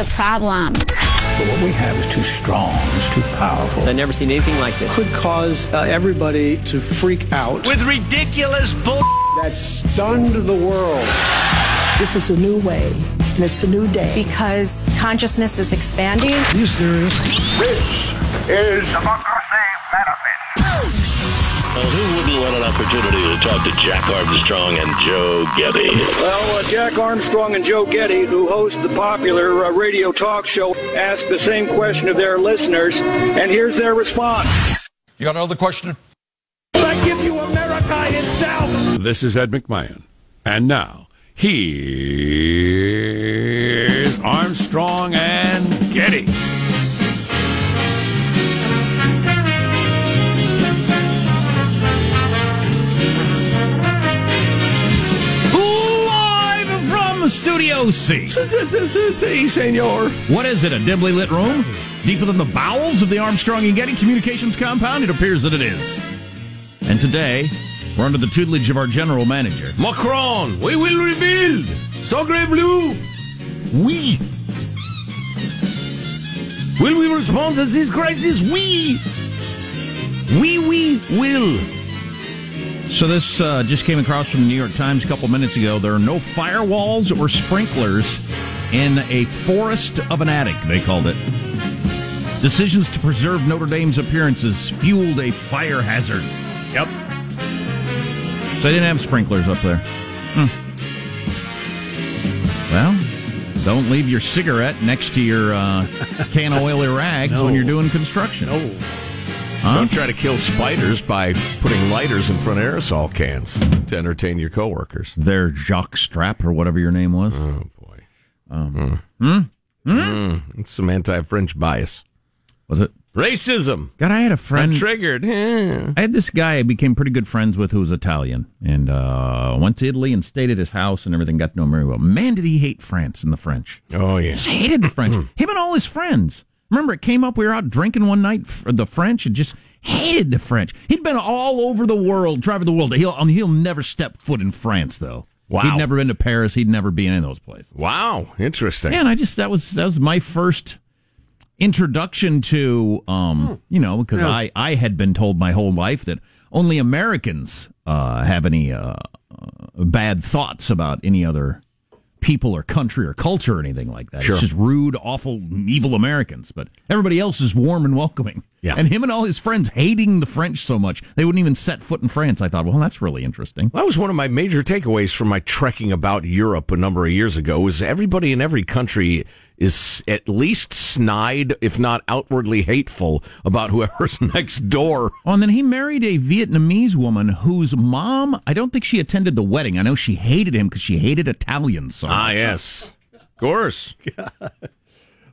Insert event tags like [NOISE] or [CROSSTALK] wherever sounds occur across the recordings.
the problem. But what we have is too strong, it's too powerful. I've never seen anything like this. Could cause uh, everybody to freak out. With ridiculous bull that stunned the world. This is a new way, and it's a new day. Because consciousness is expanding. Are you serious? This is who want an opportunity to talk to Jack Armstrong and Joe Getty? Well, uh, Jack Armstrong and Joe Getty, who host the popular uh, radio talk show, ask the same question of their listeners, and here's their response. You got another question? I give you America itself. This is Ed McMahon. And now, here's Armstrong and Studio C. Si, senor. What is it, a dimly lit room? Deeper than the bowels of the Armstrong and Getty Communications compound? It appears that it is. And today, we're under the tutelage of our general manager. Macron, we will rebuild. Sacre bleu. We. Will we respond to this crisis? We. We, we will. So this uh, just came across from the New York Times a couple minutes ago. There are no firewalls or sprinklers in a forest of an attic, they called it. Decisions to preserve Notre Dame's appearances fueled a fire hazard. Yep. So they didn't have sprinklers up there. Hmm. Well, don't leave your cigarette next to your uh, can of oily rags No. when you're doing construction. No. Huh? Don't try to kill spiders by putting lighters in front of aerosol cans to entertain your coworkers. Their Jacques Strap or whatever your name was. Oh boy. Um, hmm? Mm, it's some anti-French bias. Was it? Racism. God, I had a friend. I'm triggered. Eh. I had this guy I became pretty good friends with who was Italian and uh, went to Italy and stayed at his house and everything, got to know him very well. Man, did he hate France and the French. Oh yeah. Just hated the French. [CLEARS THROAT] him and all his friends. Remember, it came up, we were out drinking one night, the French, and just hated the French. He'd been all over the world, traveled the world. He'll, I mean, he'll never step foot in France, though. Wow. He'd never been to Paris. He'd never been in those places. Wow. Interesting. Yeah, and I just that was that was my first introduction to um you know because Yeah. I I had been told my whole life that only Americans uh have any uh bad thoughts about any other people or country or culture or anything like that. Sure. It's just rude, awful, evil Americans, but everybody else is warm and welcoming. Yeah. And him and all his friends hating the French so much they wouldn't even set foot in France. I thought, well, that's really interesting. That was one of my major takeaways from my trekking about Europe a number of years ago. Was everybody in every country is at least snide, if not outwardly hateful, about whoever's [LAUGHS] next door. Oh, and then he married a Vietnamese woman whose mom, I don't think she attended the wedding. I know she hated him because she hated Italians so Ah, much. yes, of course. [LAUGHS]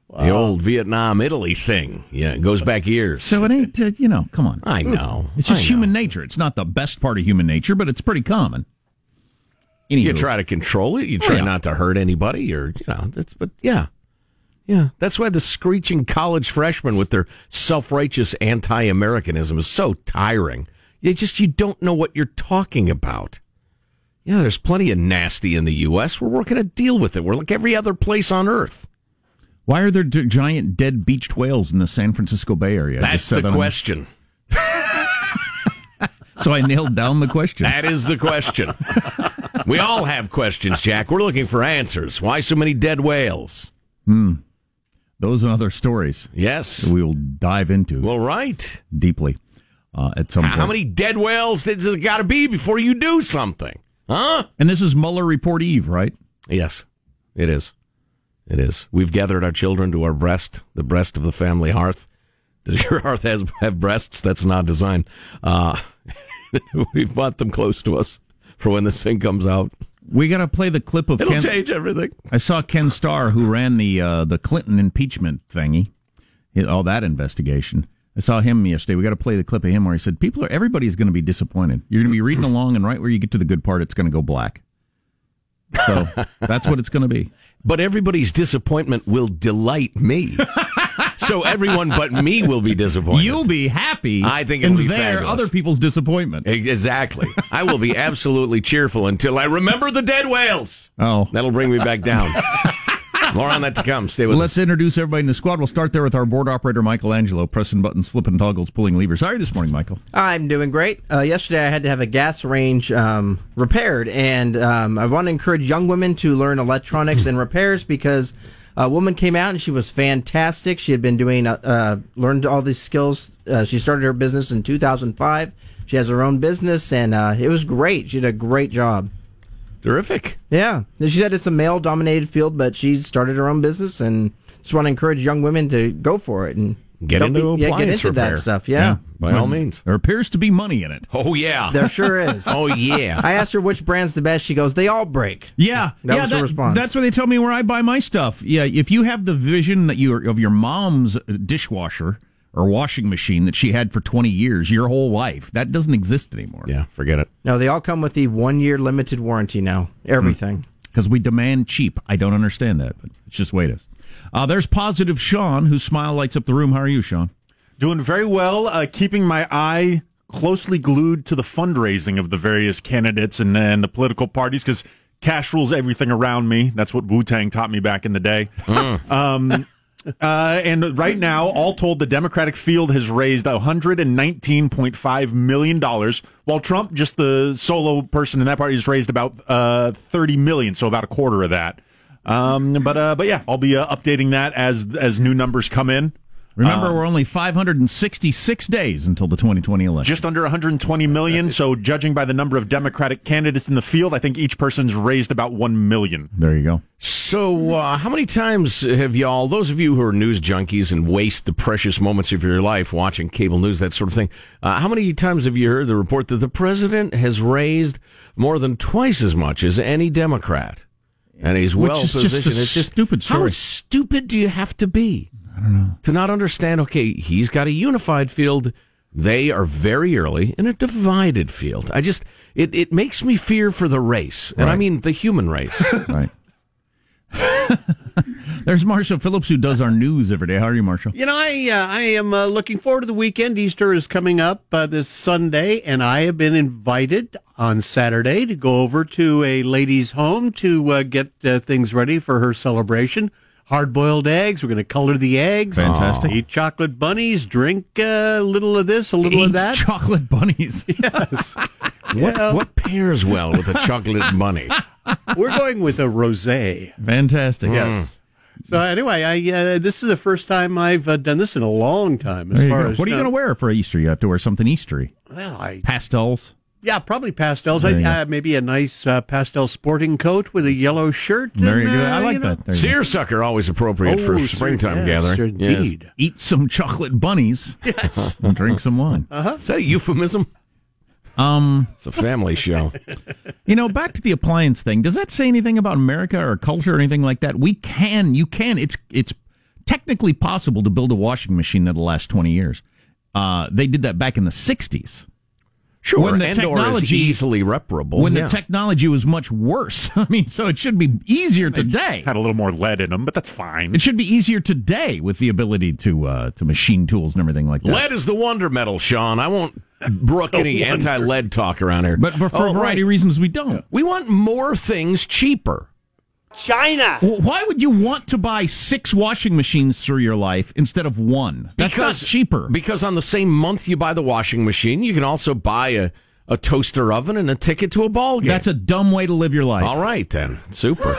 The old Vietnam Italy thing. Yeah, it goes back years. So it ain't, uh, you know, come on. I know. It's just know. human nature. It's not the best part of human nature, but it's pretty common. Anywho, You try to control it. You try yeah. not to hurt anybody, or you know. That's but yeah, yeah. That's why the screeching college freshmen with their self-righteous anti-Americanism is so tiring. You just you don't know what you're talking about. Yeah, there's plenty of nasty in the U.S. We're working to deal with it. We're like every other place on earth. Why are there d- giant dead beached whales in the San Francisco Bay Area? That's the on- question. [LAUGHS] So I nailed down the question. That is the question. we all have questions, Jack. We're looking for answers. Why so many dead whales? Hmm. Those and other stories Yes. we will dive into Well, right. deeply uh, at some point. How many dead whales does it got to be before you do something? Huh? And this is Mueller Report Eve, right? Yes, it is. It is. We've gathered our children to our breast, the breast of the family hearth. [LAUGHS] Does your hearth has, have breasts? That's not design. Uh, [LAUGHS] we've brought them close to us for when this thing comes out. We got to play the clip of It'll Ken. change everything. I saw Ken Starr, who ran the uh, the Clinton impeachment thingy, all that investigation. I saw him yesterday. We got to play the clip of him where he said, "People are everybody's going to be disappointed. You're going to be reading [LAUGHS] along, and right where you get to the good part, it's going to go black." So that's what it's going to be. But everybody's disappointment will delight me. [LAUGHS] so everyone but me will be disappointed. You'll be happy. I think it'll in be their fabulous. other people's disappointment. Exactly. I will be absolutely cheerful until I remember the dead whales. Oh, That'll bring me back down. More on that to come. Stay with Let's us. introduce everybody in the squad. We'll start there with our board operator, Michelangelo, pressing buttons, flipping toggles, pulling levers. How are you this morning, Michael? I'm doing great. Uh, yesterday, I had to have a gas range um, repaired, and um, I want to encourage young women to learn electronics and repairs because a woman came out and she was fantastic. She had been doing, uh, uh, learned all these skills. Uh, she started her business in 2005. She has her own business, and uh, it was great. She did a great job. Terrific. Yeah. She said it's a male dominated field, but she's started her own business and just want to encourage young women to go for it and Get don't into be- yeah, appliance get into repair. that stuff. Yeah. By all hmm. means. There appears to be money in it. Oh, yeah. There sure [LAUGHS] is. Oh, yeah. I asked her which brand's the best. She goes, they all break. Yeah, That yeah, was her response. That's where they tell me where I buy my stuff. Yeah, if you have the vision that you of your mom's dishwasher or washing machine that she had for twenty years, your whole life, that doesn't exist anymore. Yeah, forget it. No, they all come with the one year limited warranty now. Hmm. Everything. Because we demand cheap. I don't understand that, but it's just the way it is. Uh, there's positive Sean, whose smile lights up the room. How are you, Sean? Doing very well, uh, keeping my eye closely glued to the fundraising of the various candidates and, and the political parties because cash rules everything around me. That's what Wu Tang taught me back in the day. Um, uh, and right now, all told, the Democratic field has raised $119.5 million, while Trump, just the solo person in that party, has raised about uh, 30 million, so about a quarter of that. Um, but uh, but yeah, I'll be uh, updating that as as new numbers come in. Remember, Um, we're only 566 days until the 2020 election. just under 120 million. So, judging by the number of Democratic candidates in the field, I think each person's raised about 1 million. There you go. So, uh, how many times have y'all, those of you who are news junkies and waste the precious moments of your life watching cable news, that sort of thing, uh, how many times have you heard the report that the president has raised more than twice as much as any Democrat? And he's Which well is just a positioned. It's just stupid How stupid do you have to be? I don't know. To not understand, okay, he's got a unified field. They are very early in a divided field. I just, it, it makes me fear for the race. And I mean the human race. [LAUGHS] right. [LAUGHS] There's Marshall Phillips, who does our news every day. How are you, Marshall? You know, I uh, I am uh, looking forward to the weekend. Easter is coming up uh, this Sunday, and I have been invited on Saturday to go over to a lady's home to uh, get uh, things ready for her celebration. Hard boiled eggs. We're going to color the eggs. Fantastic. Eat chocolate bunnies. Drink uh, a little of this, a little Eat of that. chocolate bunnies. [LAUGHS] yes. What, what pairs well with a chocolate bunny? [LAUGHS] We're going with a rosé. Fantastic. Yes. So anyway, I uh, this is the first time I've uh, done this in a long time. As far go. as What are you uh, going to wear for Easter? You have to wear something Eastery. Well, I Pastels. Yeah, probably pastels. There I, uh, maybe a nice uh, pastel sporting coat with a yellow shirt. There you go. uh, I like you know. that. There. Seersucker always appropriate for Oh, springtime yes, gathering. indeed. Eat some chocolate bunnies. Yes. [LAUGHS] and drink some wine. [LAUGHS] Uh-huh. Is that a euphemism? Um, It's a family show. [LAUGHS] you know, back to the appliance thing. Does that say anything about America or culture or anything like that? We can, you can. It's it's technically possible to build a washing machine that'll last twenty years. Uh, they did that back in the '60s. Sure, when the and or is technology easily reparable. when yeah. the technology was much worse. [LAUGHS] I mean, so it should be easier today. Had a little more lead in them, but that's fine. It should be easier today with the ability to uh, to machine tools and everything like that. Lead is the wonder metal, Sean. I won't brook [LAUGHS] any anti-lead talk around here. But, but for Oh, a variety of reasons, we don't. we want more things cheaper. China. Well, why would you want to buy six washing machines through your life instead of one? That's because cheaper. Because on the same month you buy the washing machine, you can also buy a, a toaster oven and a ticket to a ball game. That's a dumb way to live your life. All right, then. Super.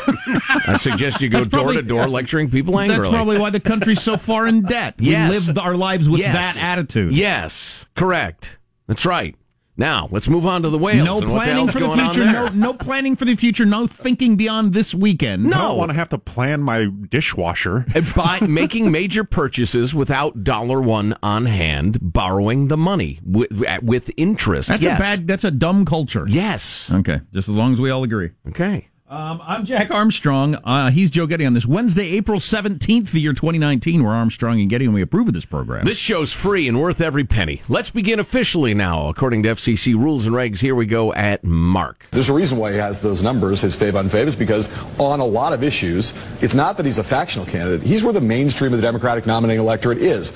I suggest you go [LAUGHS] That's door probably- to door lecturing people [LAUGHS] angrily. That's probably why the country's so far in debt. Yes. We live our lives with Yes. that attitude. Yes, correct. That's right. Now let's move on to the whales. No and what the planning hell's for the future. No, no planning for the future. No thinking beyond this weekend. I don't want to have to plan my dishwasher. [LAUGHS] And by making major purchases without dollar one on hand, borrowing the money with, with interest. That's Yes. a bad. That's a dumb culture. Yes. Okay. Just as long as we all agree. Okay. Um, I'm Jack Armstrong. Uh, he's Joe Getty on this Wednesday, April 17th, the year 2019. We're Armstrong and Getty, and we approve of this program. This show's free and worth every penny. Let's begin officially now. According to FCC rules and regs, here we go at Mark. There's a reason why he has those numbers, his fave unfave, is because on a lot of issues, it's not that he's a factional candidate. He's where the mainstream of the Democratic nominating electorate is.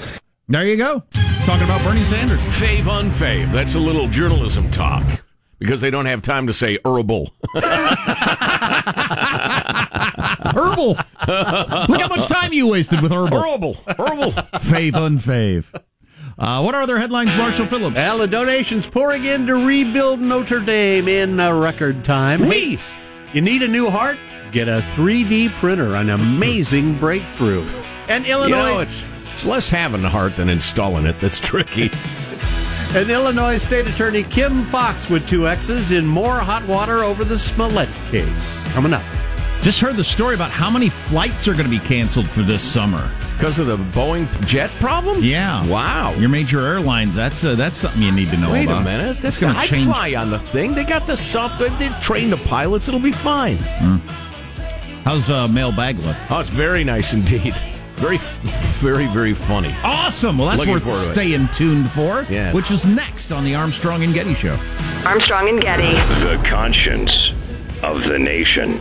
There you go. Talking about Bernie Sanders. Fave unfave. That's a little journalism talk because they don't have time to say herbal. [LAUGHS] Herbal. Look how much time you wasted with herbal. Herbal. Horrible. Fave unfave. Uh, what are other headlines, Marshall Phillips? Well, the donations pouring in to rebuild Notre Dame in a record time. We. You need a new heart? Get a 3D printer, an amazing breakthrough. And You Illinois, know, it's, it's less having a heart than installing it that's tricky. [LAUGHS] and Illinois State Attorney Kim Foxx with two X's in more hot water over the Smollett case. Coming up. Just heard the story about how many flights are going to be canceled for this summer. Because of the Boeing jet problem? Yeah. Wow. Your major airlines. That's uh, that's something you need to know Wait about. a minute. That's going to change. I'd fly on the thing. They got the software. They train the pilots. It'll be fine. How's uh, mailbag look? Oh, it's very nice indeed. [LAUGHS] Very, very, very funny. Awesome. Well, that's Looking worth forward to it. staying tuned for. Yes. Which is next on the Armstrong and Getty Show. Armstrong and Getty. The conscience of the nation.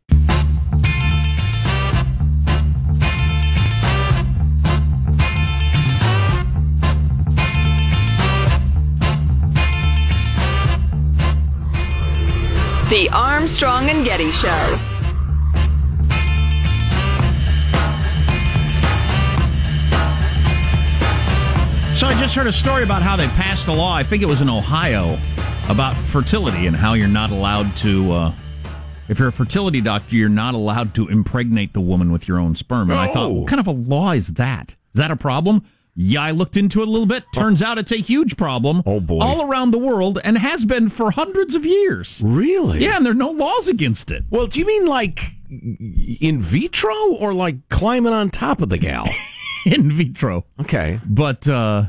The Armstrong and Getty Show. So I just heard a story about how they passed a law. I think it was in Ohio about fertility and how you're not allowed to. Uh, if you're a fertility doctor, you're not allowed to impregnate the woman with your own sperm. And I thought, Oh. what kind of a law is that? Is that a problem? Yeah, I looked into it a little bit. Turns out it's a huge problem. Oh, boy. All around the world and has been for hundreds of years. Really? Yeah, and there are no laws against it. Well, do you mean like in vitro or like climbing on top of the gal? [LAUGHS] In vitro. Okay. But uh,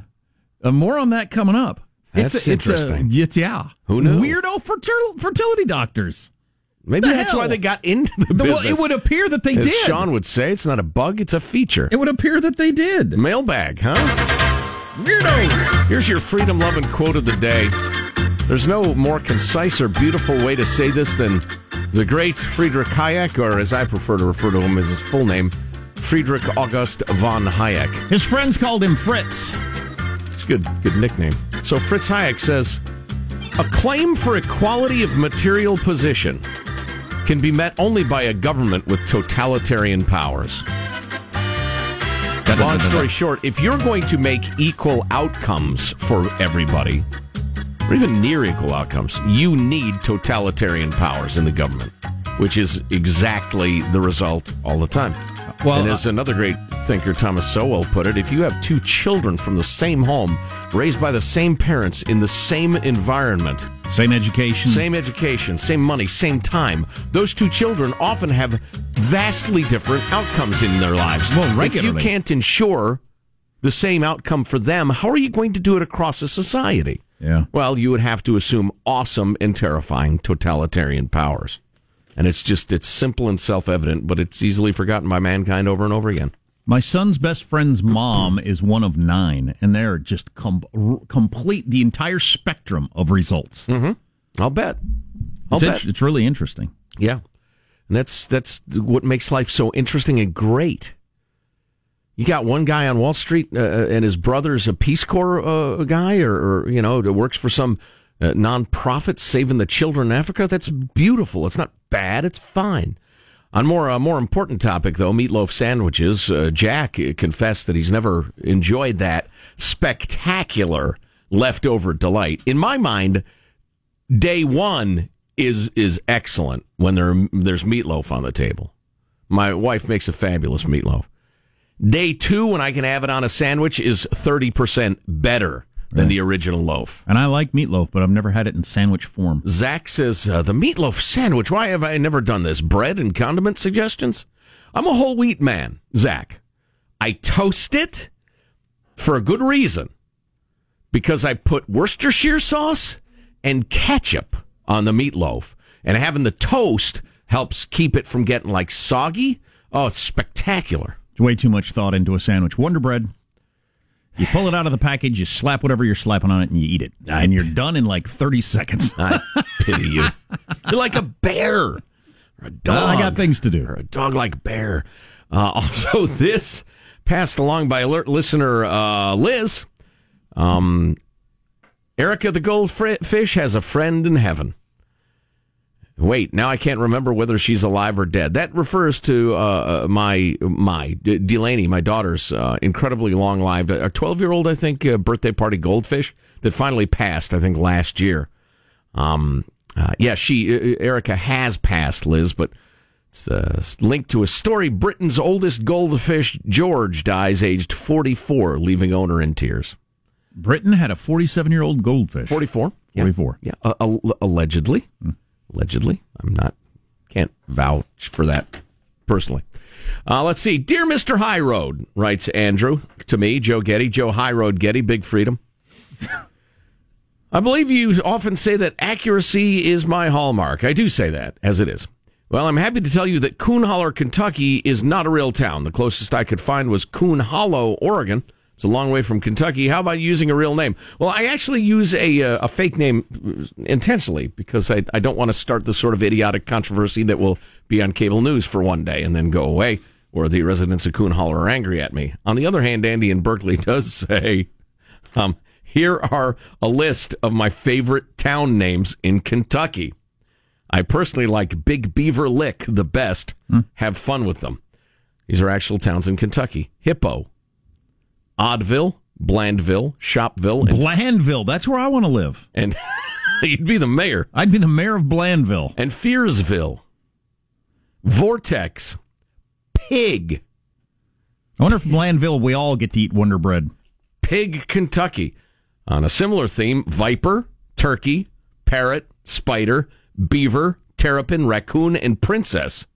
uh, more on that coming up. That's it's, a- it's a- interesting. it's- yeah. Who knew? Weirdo fertil- fertility doctors. Maybe The that's hell? why they got into the Well, business. it would appear that they As did. Sean would say, it's not a bug, it's a feature. It would appear that they did. Mailbag, huh? Weirdos. Here's your freedom loving quote of the day. There's no more concise or beautiful way to say this than the great Friedrich Hayek, or as I prefer to refer to him as his full name, Friedrich August von Hayek. His friends called him Fritz. It's a good, good nickname. So Fritz Hayek says, a claim for equality of material position can be met only by a government with totalitarian powers. Long story short, if you're going to make equal outcomes for everybody, or even near equal outcomes, you need totalitarian powers in the government, which is exactly the result all the time. Well, and as uh, another great thinker, Thomas Sowell, put it, if you have two children from the same home, raised by the same parents in the same environment, Same education. same education, same money, same time. Those two children often have vastly different outcomes in their lives. Well, right. If you can't ensure the same outcome for them, how are you going to do it across a society? Yeah. Well, you would have to assume awesome and terrifying totalitarian powers. And it's just, it's simple and self evident, but it's easily forgotten by mankind over and over again. My son's best friend's mom is one of nine, and they're just com- r- complete the entire spectrum of results. Mm-hmm. I'll bet. I'll It's, bet. int- it's really interesting. Yeah. And that's that's what makes life so interesting and great. You got one guy on Wall Street, uh, and his brother's a Peace Corps uh, guy, or, or you know, that works for some uh, nonprofit saving the children in Africa. That's beautiful. It's not bad. It's fine. On more uh, more important topic though, meatloaf sandwiches. Uh, Jack confessed that he's never enjoyed that spectacular leftover delight. In my mind, day one is is excellent when there there's meatloaf on the table. My wife makes a fabulous meatloaf. Day two, when I can have it on a sandwich, is thirty percent better than the original loaf. And I like meatloaf, but I've never had it in sandwich form. Zach says uh, the meatloaf sandwich. Why have I never done this? Bread and condiment suggestions. I'm a whole wheat man, Zach. I toast it for a good reason because I put Worcestershire sauce and ketchup on the meatloaf, and having the toast helps keep it from getting like soggy. Oh, it's spectacular. It's way too much thought into a sandwich. Wonder Bread. You pull it out of the package, you slap whatever you're slapping on it, and you eat it, and you're done in like 30 seconds. [LAUGHS] I pity you. You're like a bear or a dog. Well, I got things to do. Or a dog like bear. Uh, [LAUGHS] also, this passed along by alert listener uh, Liz. Um, Erica the goldfish has a friend in heaven. Wait, now I can't remember whether she's alive or dead. That refers to uh, my my Delaney, my daughter's uh, incredibly long lived, a twelve year old, I think, uh, birthday party goldfish that finally passed. I think last year. Um, uh, yeah, she uh, Erica has passed, Liz, but it's uh, linked to a story. Britain's oldest goldfish, George, dies aged forty four, leaving owner in tears. Britain had a 47 year old goldfish. 44. 44. Yeah, uh, allegedly. Allegedly. I'm not, can't vouch for that personally. Uh, let's see. Dear Mr. High Road, writes Andrew to me, Joe Getty, Joe High Road Getty, Big Freedom. I believe you often say that accuracy is my hallmark. I do say that, as it is. Well, I'm happy to tell you that Coon Holler, Kentucky is not a real town. The closest I could find was Coon Hollow, Oregon. It's a long way from Kentucky. How about using a real name? Well, I actually use a, uh, a fake name intentionally because I, I don't want to start the sort of idiotic controversy that will be on cable news for one day and then go away, or the residents of Coon Holler are angry at me. On the other hand, Andy in Berkeley [LAUGHS] does say, um, here are a list of my favorite town names in Kentucky. I personally like Big Beaver Lick the best. Have fun with them. These are actual towns in Kentucky. Hippo, Oddville, Blandville, Shopville, and Blandville. That's where I want to live. And [LAUGHS] you'd be the mayor. I'd be the mayor of Blandville. And Fearsville, Vortex, Pig. I wonder if Blandville we all get to eat Wonder Bread. Pig, Kentucky. On a similar theme, Viper, Turkey, Parrot, Spider, Beaver, Terrapin, Raccoon, and Princess.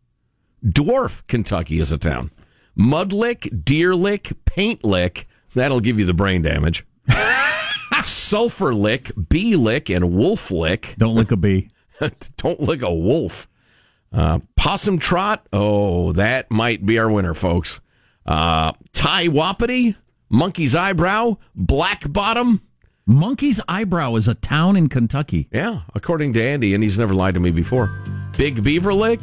Dwarf, Kentucky is a town. Mudlick, Deerlick, Paintlick. That'll give you the brain damage. [LAUGHS] Sulfur lick, bee lick, and wolf lick. Don't lick a bee. [LAUGHS] Don't lick a wolf. Uh, possum trot. Oh, that might be our winner, folks. Uh, Tywhoppity, monkey's eyebrow, black bottom. Monkey's eyebrow is a town in Kentucky. Yeah, according to Andy, and he's never lied to me before. Big beaver lick,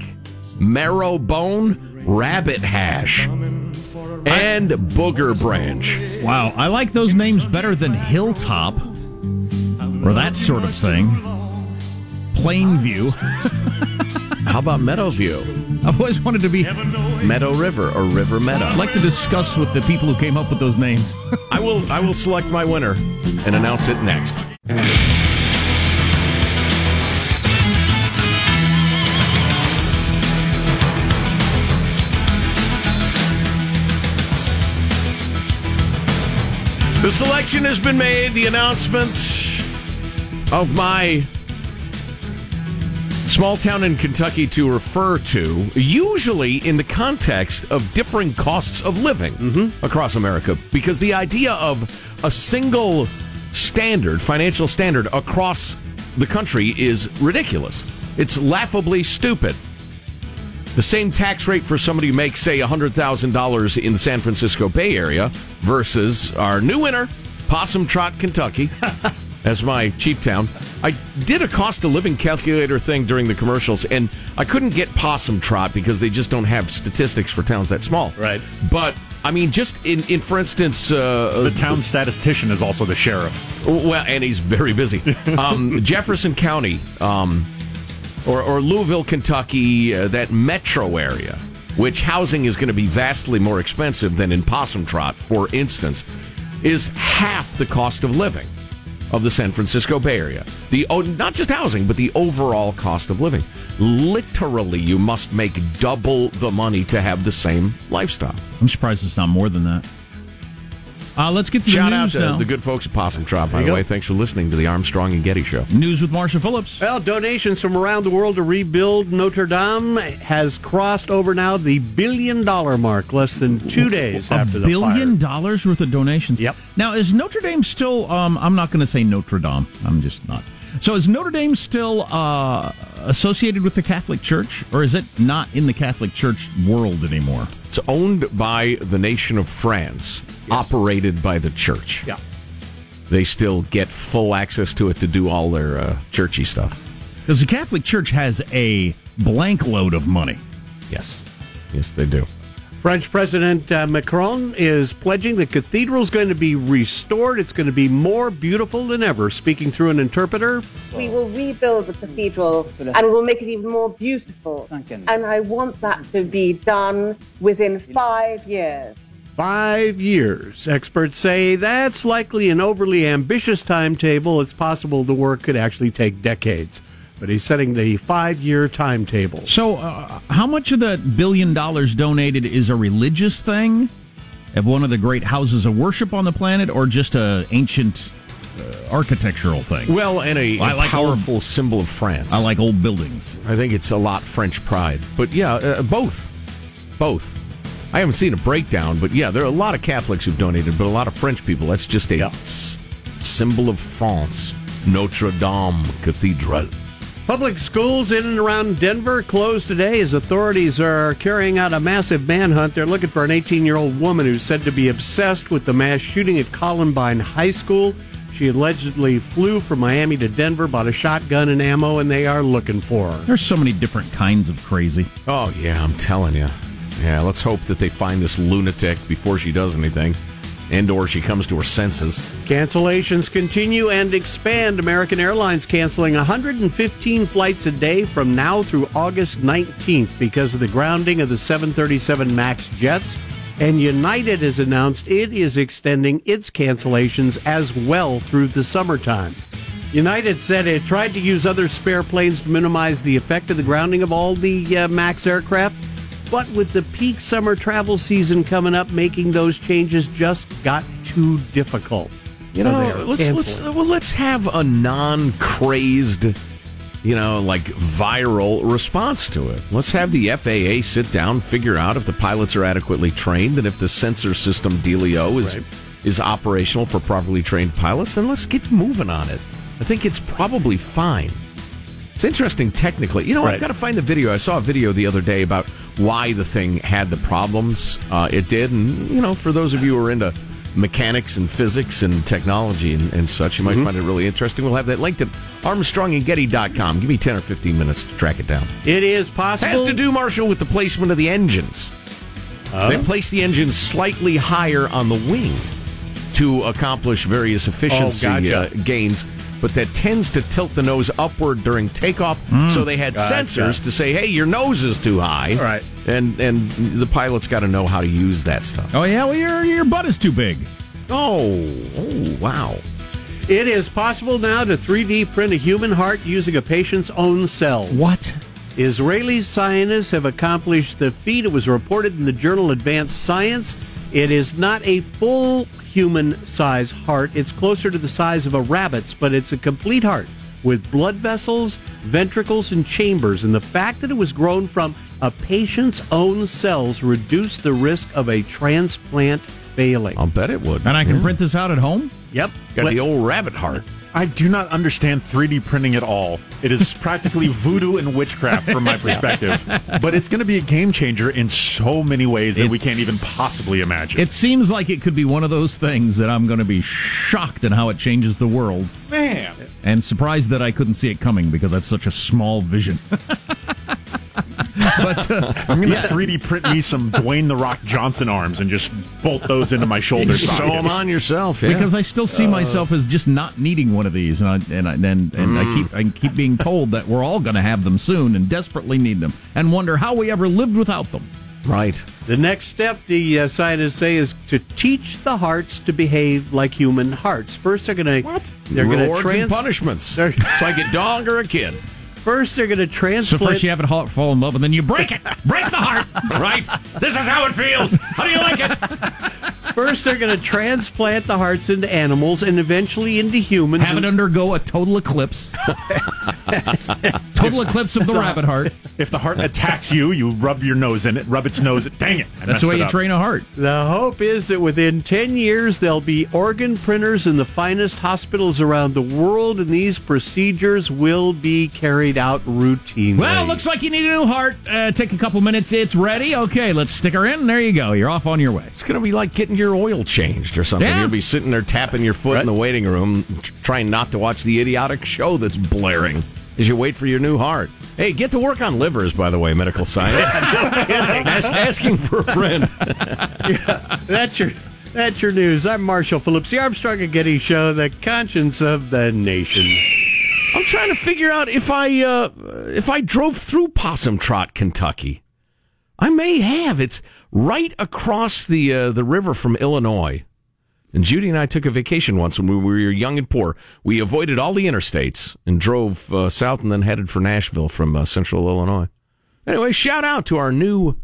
marrow bone, rabbit hash, and booger branch. Wow, I like those names better than Hilltop or that sort of thing. Plainview. [LAUGHS] How about Meadowview? I've always wanted to be Meadow River or River Meadow. I'd like to discuss with the people who came up with those names. I will. I will select my winner and announce it next. The selection has been made. The announcement of my small town in Kentucky to refer to, usually in the context of differing costs of living Mm-hmm. across America, because the idea of a single standard, financial standard across the country is ridiculous. It's laughably stupid. The same tax rate for somebody who makes, say, $100,000 in the San Francisco Bay Area versus our new winner, Possum Trot, Kentucky, [LAUGHS] as my cheap town. I did a cost of living calculator thing during the commercials, and I couldn't get Possum Trot because they just don't have statistics for towns that small. Right. But, I mean, just in, in for instance, uh, The town statistician is also the sheriff. well, and he's very busy. [LAUGHS] Um, Jefferson County, um, or, or Louisville, Kentucky, uh, that metro area, which housing is going to be vastly more expensive than in Possum Trot, for instance, is half the cost of living of the San Francisco Bay Area. The oh, not just housing, but the overall cost of living. Literally, you must make double the money to have the same lifestyle. I'm surprised it's not more than that. Uh, let's get to the news though. Shout out to now. the good folks at Possum Trot, by you the go. way. Thanks for listening to the Armstrong and Getty Show. News with Marshall Phillips. Well, donations from around the world to rebuild Notre Dame has crossed over now the billion dollar mark less than two days a after the billion fire. dollars worth of donations. Yep. Now is Notre Dame still? Um, I'm not going to say Notre Dame. I'm just not. So is Notre Dame still uh, associated with the Catholic Church, or is it not in the Catholic Church world anymore? It's owned by the nation of France. operated by the church. Yeah. They still get full access to it to do all their uh, churchy stuff. Because the Catholic Church has a blank load of money. Yes. Yes, they do. French President uh, Macron is pledging the cathedral is going to be restored. It's going to be more beautiful than ever. Speaking through an interpreter. We will rebuild the cathedral and we'll make it even more beautiful. And I want that to be done within five years. Five years. Experts say that's likely an overly ambitious timetable. It's possible the work could actually take decades. But he's setting the five year timetable. So, uh, how much of that billion dollars donated is a religious thing of one of the great houses of worship on the planet, or just a ancient uh, architectural thing? Well, and a, I a like powerful symbol of France. I like old buildings. I think it's a lot French pride. But yeah, uh, both. Both. I haven't seen a breakdown, but yeah, there are a lot of Catholics who've donated, but a lot of French people. That's just a s- symbol of France. Notre Dame Cathedral. Public schools in and around Denver closed today as authorities are carrying out a massive manhunt. They're looking for an 18 year old woman who's said to be obsessed with the mass shooting at Columbine High School. She allegedly flew from Miami to Denver, bought a shotgun and ammo, and they are looking for her. There's so many different kinds of crazy. Oh, yeah, I'm telling you. Yeah, let's hope that they find this lunatic before she does anything and or she comes to her senses. Cancellations continue and expand. American Airlines canceling 115 flights a day from now through August 19th because of the grounding of the 737 MAX jets. And United has announced it is extending its cancellations as well through the summertime. United said it tried to use other spare planes to minimize the effect of the grounding of all the uh, MAX aircraft, but with the peak summer travel season coming up, making those changes just got too difficult. You know, let's let's well let's have a non-crazed, you know, like viral response to it. Let's have the FAA sit down, figure out if the pilots are adequately trained, and if the sensor system dealio is is operational for properly trained pilots. Then let's get moving on it. I think it's probably fine. It's interesting technically. You know, I've got to find the video. I saw a video the other day about why the thing had the problems uh, it did, and you know, for those of you who are into mechanics and physics and technology and, and such, you might Mm-hmm. find it really interesting. We'll have that linked at ArmstrongandGetty.com. Give me ten or fifteen minutes to track it down. It is possible. Has to do, Marshall, with the placement of the engines. They place the engines slightly higher on the wing to accomplish various efficiency Oh, gotcha. uh, gains, but that tends to tilt the nose upward during takeoff. Hmm. so they had. Gotcha. sensors to say, "Hey, your nose is too high." Right. And and the pilot's got to know how to use that stuff. Oh yeah, well your your butt is too big. Oh, oh wow. It is possible now to 3D print a human heart using a patient's own cells. What? Israeli scientists have accomplished the feat. It was reported in the journal Advanced Science. It is not a full human size heart. It's closer to the size of a rabbit's, but it's a complete heart with blood vessels, ventricles, and chambers. And the fact that it was grown from a patient's own cells reduced the risk of a transplant failing. I'll bet it would. And I can print this out at home. Yep. Got the old rabbit heart. I do not understand 3D printing at all. It is practically [LAUGHS] voodoo and witchcraft from my perspective. But it's going to be a game changer in so many ways that we can't even possibly imagine. It seems like it could be one of those things that I'm going to be shocked at how it changes the world, Man. and surprised that I couldn't see it coming because I have such a small vision. [LAUGHS] but uh, I'm going to 3D print me some Dwayne the Rock Johnson arms and just bolt those into my shoulder Sew them sockets. on yourself, yeah. because I still see myself as just not needing one of these, and I, and I, and, and I keep I keep being told that we're all going to have them soon and desperately need them, and wonder how we ever lived without them. right. The next step, the uh, scientists say, is to teach the hearts to behave like human hearts. First, they're going to what? They're going to Rewards and trans- punishments. They're- It's like a dog or a kid. First, they're going to So first you have it fall in love, and then you break it, break the heart, [LAUGHS] right? This is how it feels. How do you like it? First, they're going to transplant the hearts into animals and eventually into humans. Have it undergo a total eclipse. [LAUGHS] Total eclipse of the rabbit heart. If the heart attacks you, you rub your nose in it, rub its nose. Dang it! I That's the way you up. train a heart. The hope is that within 10 years, there'll be organ printers in the finest hospitals around the world, and these procedures will be carried out routinely. Well, looks like you need a new heart. Uh, take a couple minutes. It's ready. Okay, let's stick her in. There you go. You're off on your way. It's going to be like getting your oil changed or something. Yeah. You'll be sitting there tapping your foot in the waiting room, trying not to watch the idiotic show that's blaring as you wait for your new heart. Hey, get to work on livers, by the way, medical science. [LAUGHS] [LAUGHS] Ask- asking for a friend. [LAUGHS] That's your that's your news. I'm Marshall Phillips, the Armstrong and Getty Show, the conscience of the nation. I'm trying to figure out if I uh, if I drove through Possum Trot, Kentucky. I may have. It's right across the uh, the river from Illinois. And Judy and I took a vacation once when we were young and poor. We avoided all the interstates and drove uh, south and then headed for Nashville from uh, central Illinois. Anyway, shout out to our new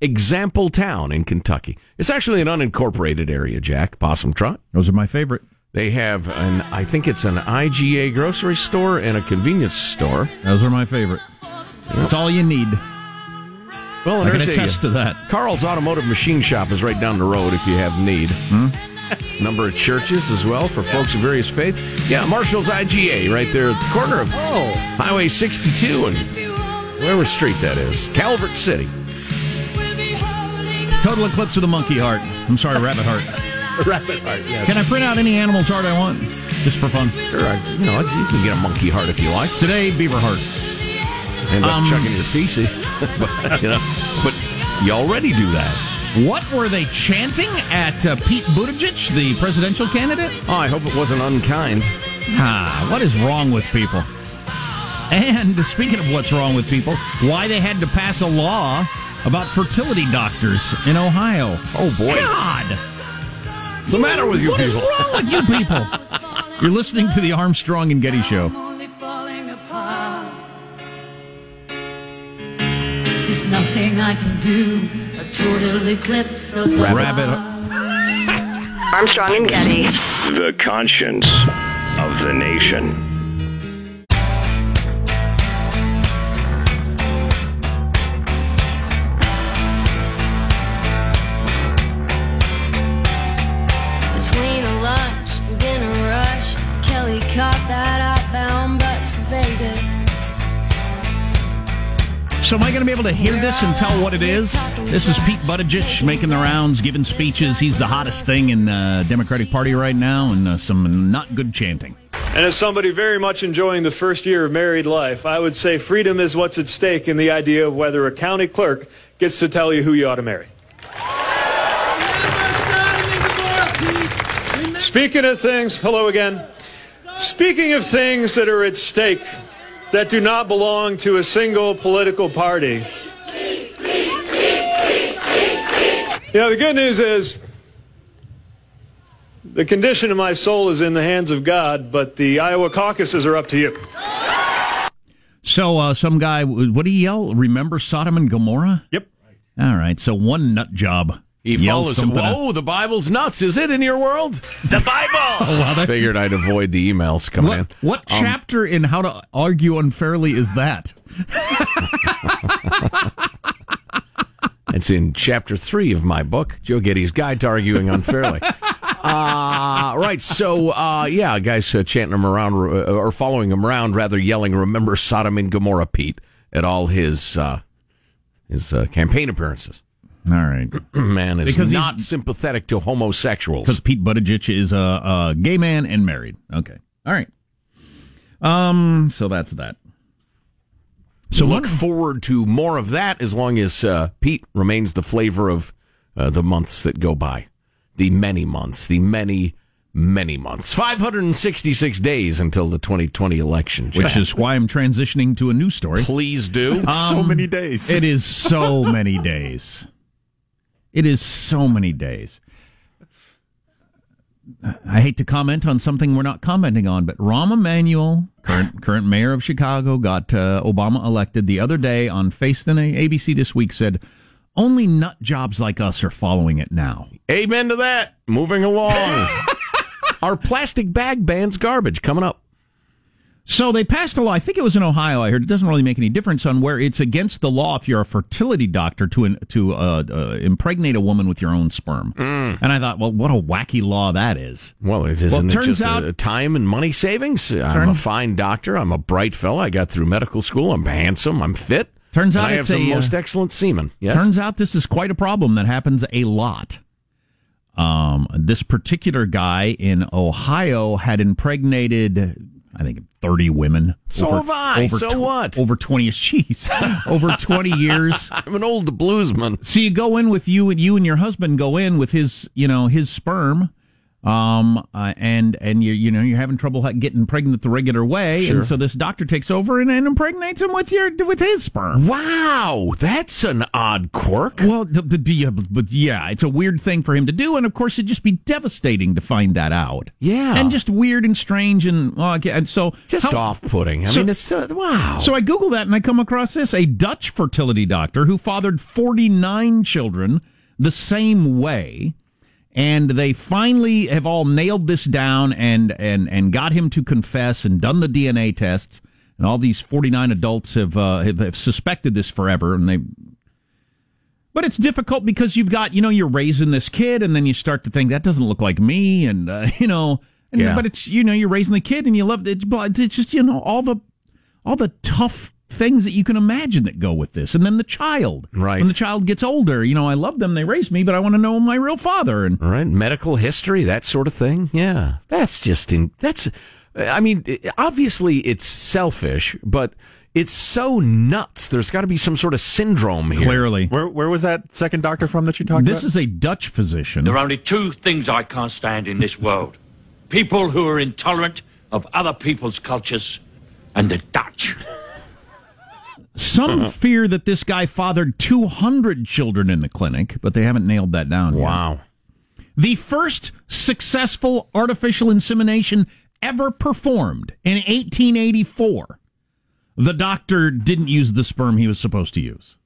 example town in Kentucky. It's actually an unincorporated area, Jack, Possum Trot. Those are my favorite. They have an, I think it's an IGA grocery store and a convenience store. Those are my favorite. That's all you need. Well, I can there's a, attest to that. Carl's Automotive Machine Shop is right down the road if you have need. Hmm? [LAUGHS] Number of churches as well for folks of various faiths. Yeah, Marshall's IGA right there at the corner of Highway 62 and whatever street that is, Calvert City. Total eclipse of the monkey heart. I'm sorry, rabbit heart. [LAUGHS] Rabbit heart, yes. Can I print out any animal's heart I want? Just for fun. Sure, I, you know, you can get a monkey heart if you like. Today, beaver heart. End up Um, chugging your feces, [LAUGHS] but, you know, but you already do that. What were they chanting at uh, Pete Buttigieg, the presidential candidate? Oh, I hope it wasn't unkind. Ah, what is wrong with people? And speaking of what's wrong with people, why they had to pass a law about fertility doctors in Ohio. Oh boy. God! What's the matter with you What is people? wrong with you people? [LAUGHS] You're listening to the Armstrong and Getty Show. Nothing I can do. A total eclipse of the Rabbit. Armstrong and Getty. The conscience of the nation. So, am I going to be able to hear this and tell what it is? This is Pete Buttigieg making the rounds, giving speeches. He's the hottest thing in the Democratic Party right now, and uh, some not good chanting. And as somebody very much enjoying the first year of married life, I would say freedom is what's at stake in the idea of whether a county clerk gets to tell you who you ought to marry. Speaking of things, hello again. Speaking of things that are at stake that do not belong to a single political party. You know, the good news is the condition of my soul is in the hands of God, but the Iowa caucuses are up to you. So, uh, some guy, what did he yell? Remember Sodom and Gomorrah? Yep. All right. So, one nut job. He yelled follows him. something at- Oh, the Bible's nuts. Is it in your world? The Bible! [LAUGHS] Oh, wow, that- Figured I'd avoid the emails coming what in. what Um, chapter in How to Argue Unfairly is that? [LAUGHS] It's in chapter three of my book, Joe Getty's Guide to Arguing Unfairly. [LAUGHS] uh, right. So, uh, yeah, guys uh, chanting him around uh, or following him around, rather yelling, "Remember Sodom and Gomorrah, Pete," at all his uh, his uh, campaign appearances. All right. [CLEARS THROAT] Man is Because not sympathetic to homosexuals. Because Pete Buttigieg is a, a gay man and married. Okay. All right. Um. So that's that. So look forward to more of that as long as uh, Pete remains the flavor of uh, the months that go by, the many months, the many many months, five hundred and sixty-six days until the twenty twenty election, Which is why I'm transitioning to a new story. Please do. It's so many days. It is so [LAUGHS] many days. It is so many days. I hate to comment on something we're not commenting on, but Rahm Emanuel, current current mayor of Chicago, got uh, Obama elected the other day on Face the ABC this week. Said only nut jobs like us are following it now. Amen to that. Moving along. [LAUGHS] Our plastic bag ban's garbage coming up. So they passed a law. I think it was in Ohio. I heard it doesn't really make any difference on where it's against the law if you're a fertility doctor to to uh, uh, impregnate a woman with your own sperm. Mm. And I thought, well, what a wacky law that is. Well, it isn't Well, it turns just out- a time and money savings? I'm a fine doctor. I'm a bright fellow. I got through medical school. I'm handsome. I'm fit. Turns out I have some a, uh, most excellent semen. Yes. Turns out this is quite a problem that happens a lot. Um, this particular guy in Ohio had impregnated, I think, 30 women. So have I. So tw- what? Over 20, jeez, over 20 [LAUGHS] years. I'm an old bluesman. So you go in with you and you and your husband go in with his, you know, his sperm. Um, uh, and, and you, you know, you're having trouble getting pregnant the regular way. Sure. And so this doctor takes over and, and impregnates him with your, with his sperm. Wow, that's an odd quirk. Well, the, the, yeah, but yeah, it's a weird thing for him to do, and of course, it'd just be devastating to find that out. Yeah. and just weird and strange, and well, okay, and so Just how- off-putting. I So- mean, it's uh, wow. So I Google that, and I come across this: a Dutch fertility doctor who fathered forty nine children the same way. And they finally have all nailed this down and, and, and got him to confess and done the DNA tests. And all these 49 adults have, uh, have, have suspected this forever. And they, but it's difficult because you've got, you know, you're raising this kid and then you start to think that doesn't look like me. And, uh, [LAUGHS] you know, and, Yeah. but it's, you know, you're raising the kid and you love it. But it's just, you know, all the, all the tough things that you can imagine that go with this. And then the child. Right. When the child gets older, you know, I love them. They raised me, but I want to know my real father. And All right, medical history, that sort of thing. Yeah, that's just in. That's. I mean, obviously it's selfish, but it's so nuts. There's got to be some sort of syndrome here. clearly, Where where was that second doctor from that you talked this about? is a Dutch physician. There are only two things I can't stand in this world people who are intolerant of other people's cultures and the Dutch. Some uh-uh. fear that this guy fathered 200 children in the clinic, but they haven't nailed that down yet. Wow. The first successful artificial insemination ever performed in 1884. The doctor didn't use the sperm he was supposed to use.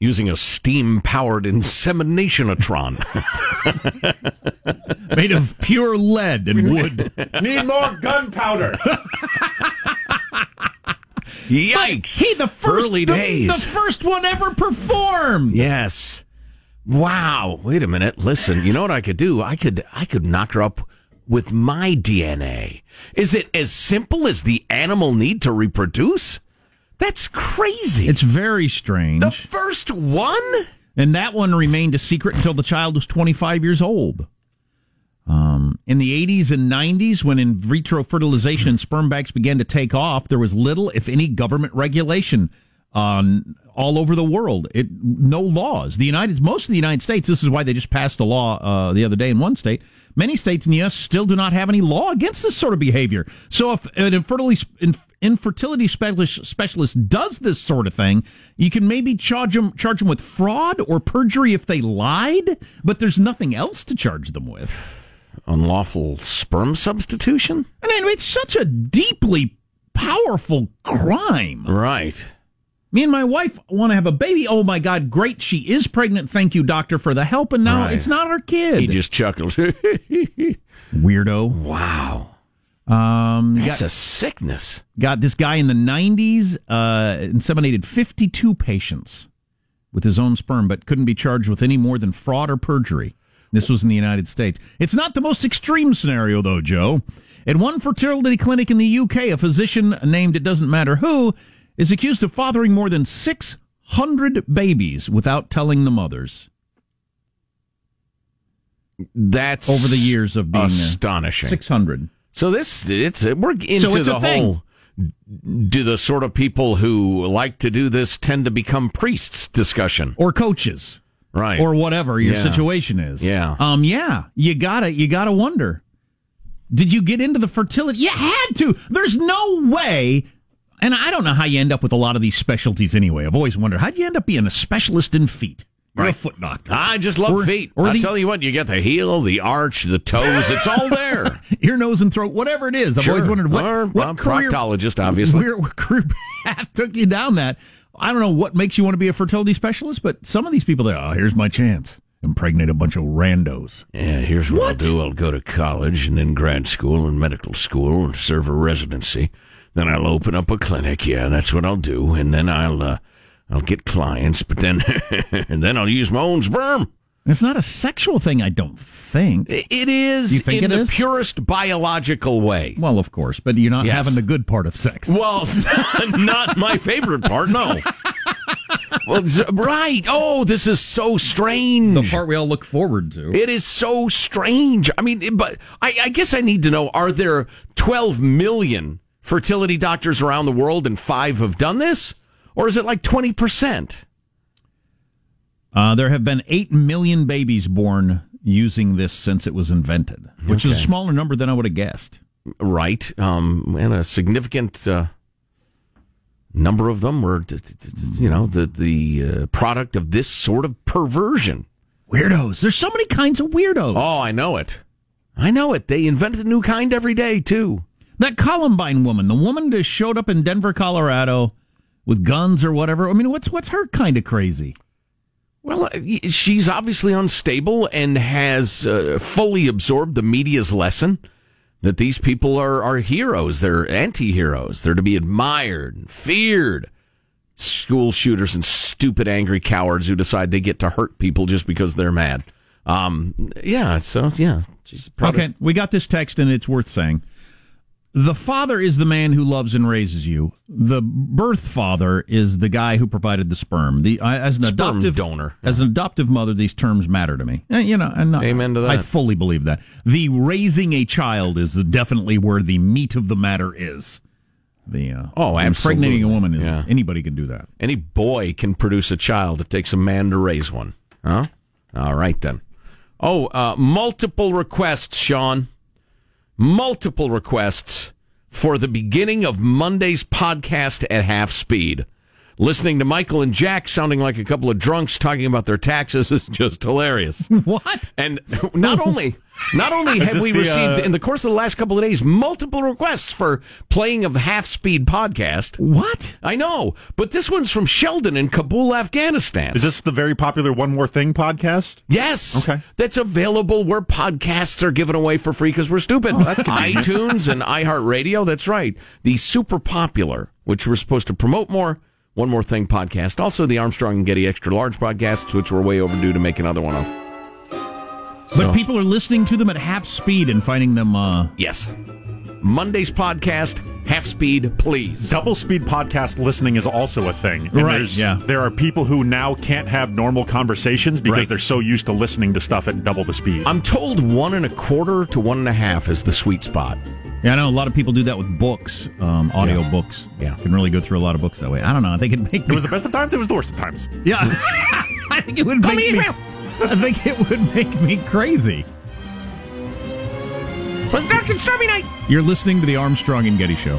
Using a steam powered inseminationatron. [LAUGHS] Made of pure lead and wood. Need more gunpowder. [LAUGHS] Yikes. He, the first, Early the- days. the first one ever performed. Yes. Wow. Wait a minute. Listen, you know what I could do? I could I could knock her up with my DNA. Is it as simple as the animal need to reproduce? That's crazy. It's very strange. the first one? And that one remained a secret until the child was 25 years old. Um, in the 80s and 90s, when in vitro fertilization and sperm banks began to take off, there was little, if any, government regulation on all over the world. It no laws. The United, most of the United States. This is why they just passed a law uh, the other day in one state. Many states in the U.S. still do not have any law against this sort of behavior. So if an infertility infertility specialist does this sort of thing, you can maybe charge them charge them with fraud or perjury if they lied, but there's nothing else to charge them with. Unlawful sperm substitution? I mean, it's such a deeply powerful crime. Right. Me and my wife want to have a baby. Oh my God, great. She is pregnant. Thank you, doctor, for the help. And now Right. it's not our kid. He just chuckled. [LAUGHS] Weirdo. wow. Um, That's got, a sickness. got this guy in the 90s, uh, inseminated 52 patients with his own sperm, but couldn't be charged with any more than fraud or perjury. This was in the United States. It's not the most extreme scenario, though, Joe. At one fertility clinic in the UK, a physician named It Doesn't Matter Who is accused of fathering more than 600 babies without telling the mothers That's over the years of being astonishing. 600. So this it's we're into So it's the a thing. whole. Do the sort of people who like to do this tend to become priests discussion? Or coaches. Right. Or whatever your Yeah. situation is. Yeah. Um, yeah. You gotta, you gotta wonder. Did you get into the fertility? You had to. There's no way. And I don't know how you end up with a lot of these specialties anyway. I've always wondered how'd you end up being a specialist in feet? You're a foot doctor. I just love Or- feet. or I the- tell you what, you get the heel, the arch, the toes. It's all [LAUGHS] there. Ear, nose, and throat, whatever it is. I've always wondered what, Or, what well, career, proctologist, obviously. where- what career [LAUGHS] path took you down that. I don't know what makes you want to be a fertility specialist, but some of these people, they oh, here's my chance. Impregnate a bunch of randos. Yeah, here's what, I'll do. I'll go to college and then grad school and medical school and serve a residency. then I'll open up a clinic. Yeah, that's what I'll do, and then I'll uh, I'll get clients, but then [LAUGHS] and then I'll use my own sperm. It's not a sexual thing, I don't think. It is think in it the is? purest biological way. Well, of course, but you're not Yes. having the good part of sex. Well, [LAUGHS] not my favorite part. No. well, right. Oh, this is so strange. The part we all look forward to. It is so strange. I mean, but I, I guess I need to know: Are there 12 million fertility doctors around the world, and five have done this, or is it like 20 percent? Uh, there have been 8 million babies born using this since it was invented, which is a smaller number than I would have guessed. Right, um, and a significant uh, number of them were, you know, the the uh, product of this sort of perversion. Weirdos. There's so many kinds of weirdos. Oh, I know it. I know it. They invented a new kind every day too. That Columbine woman, the woman that showed up in Denver, Colorado with guns or whatever. I mean, what's what's her kind of crazy? Well, uh, she's obviously unstable and has uh, fully absorbed the media's lesson that these people are, are heroes. They're anti heroes. They're to be admired and feared. School shooters and stupid, angry cowards who decide they get to hurt people just because they're mad. Um, yeah, so, yeah. She's Okay, we got this text and it's worth saying. The father is the man who loves and raises you. The birth father is the guy who provided the sperm. The I, as an Sperm adoptive donor. as an adoptive mother, these terms matter to me. Eh, you know, and not- Amen to that. I fully believe that. The raising a child is definitely where the meat of the matter is. The uh, Oh, impregnating a woman is Yeah. anybody can do that. Any boy can produce a child. It takes a man to raise one. Huh? All right, then. Oh, uh, multiple requests, Sean. Multiple requests for the beginning of Monday's podcast at half speed. Listening to Michael and Jack sounding like a couple of drunks talking about their taxes [LAUGHS] is just hilarious. [LAUGHS] What? And not only not only have we the, received uh, in the course of the last couple of days multiple requests for playing of half speed podcast. What? I know, but this one's from Sheldon in Kabul, Afghanistan. Is this the very popular One More Thing podcast? Yes. Okay. That's available where podcasts are given away for free because we're stupid. Oh, that's iTunes and [LAUGHS] iHeartRadio. That's right. The super popular, which we're supposed to promote more. One more thing podcast. Also, the Armstrong and Getty extra large podcasts, which we're way overdue to make another one of. But So- people are listening to them at half speed and finding them. Uh, Yes. Monday's podcast, half speed, please. Double speed podcast listening is also a thing. And Right, yeah. There are people who now can't have normal conversations because Right. they're so used to listening to stuff at double the speed. I'm told one and a quarter to one and a half is the sweet spot. Yeah, I know a lot of people do that with books, um, audio Yeah. books. Yeah. can really go through a lot of books that way. I don't know. I think it make it me. was the best of times. It was the worst of times. [LAUGHS] yeah, [LAUGHS] I think it would Call make me me. I think it would make me crazy. It was dark and stormy night. You're listening to the Armstrong and Getty Show.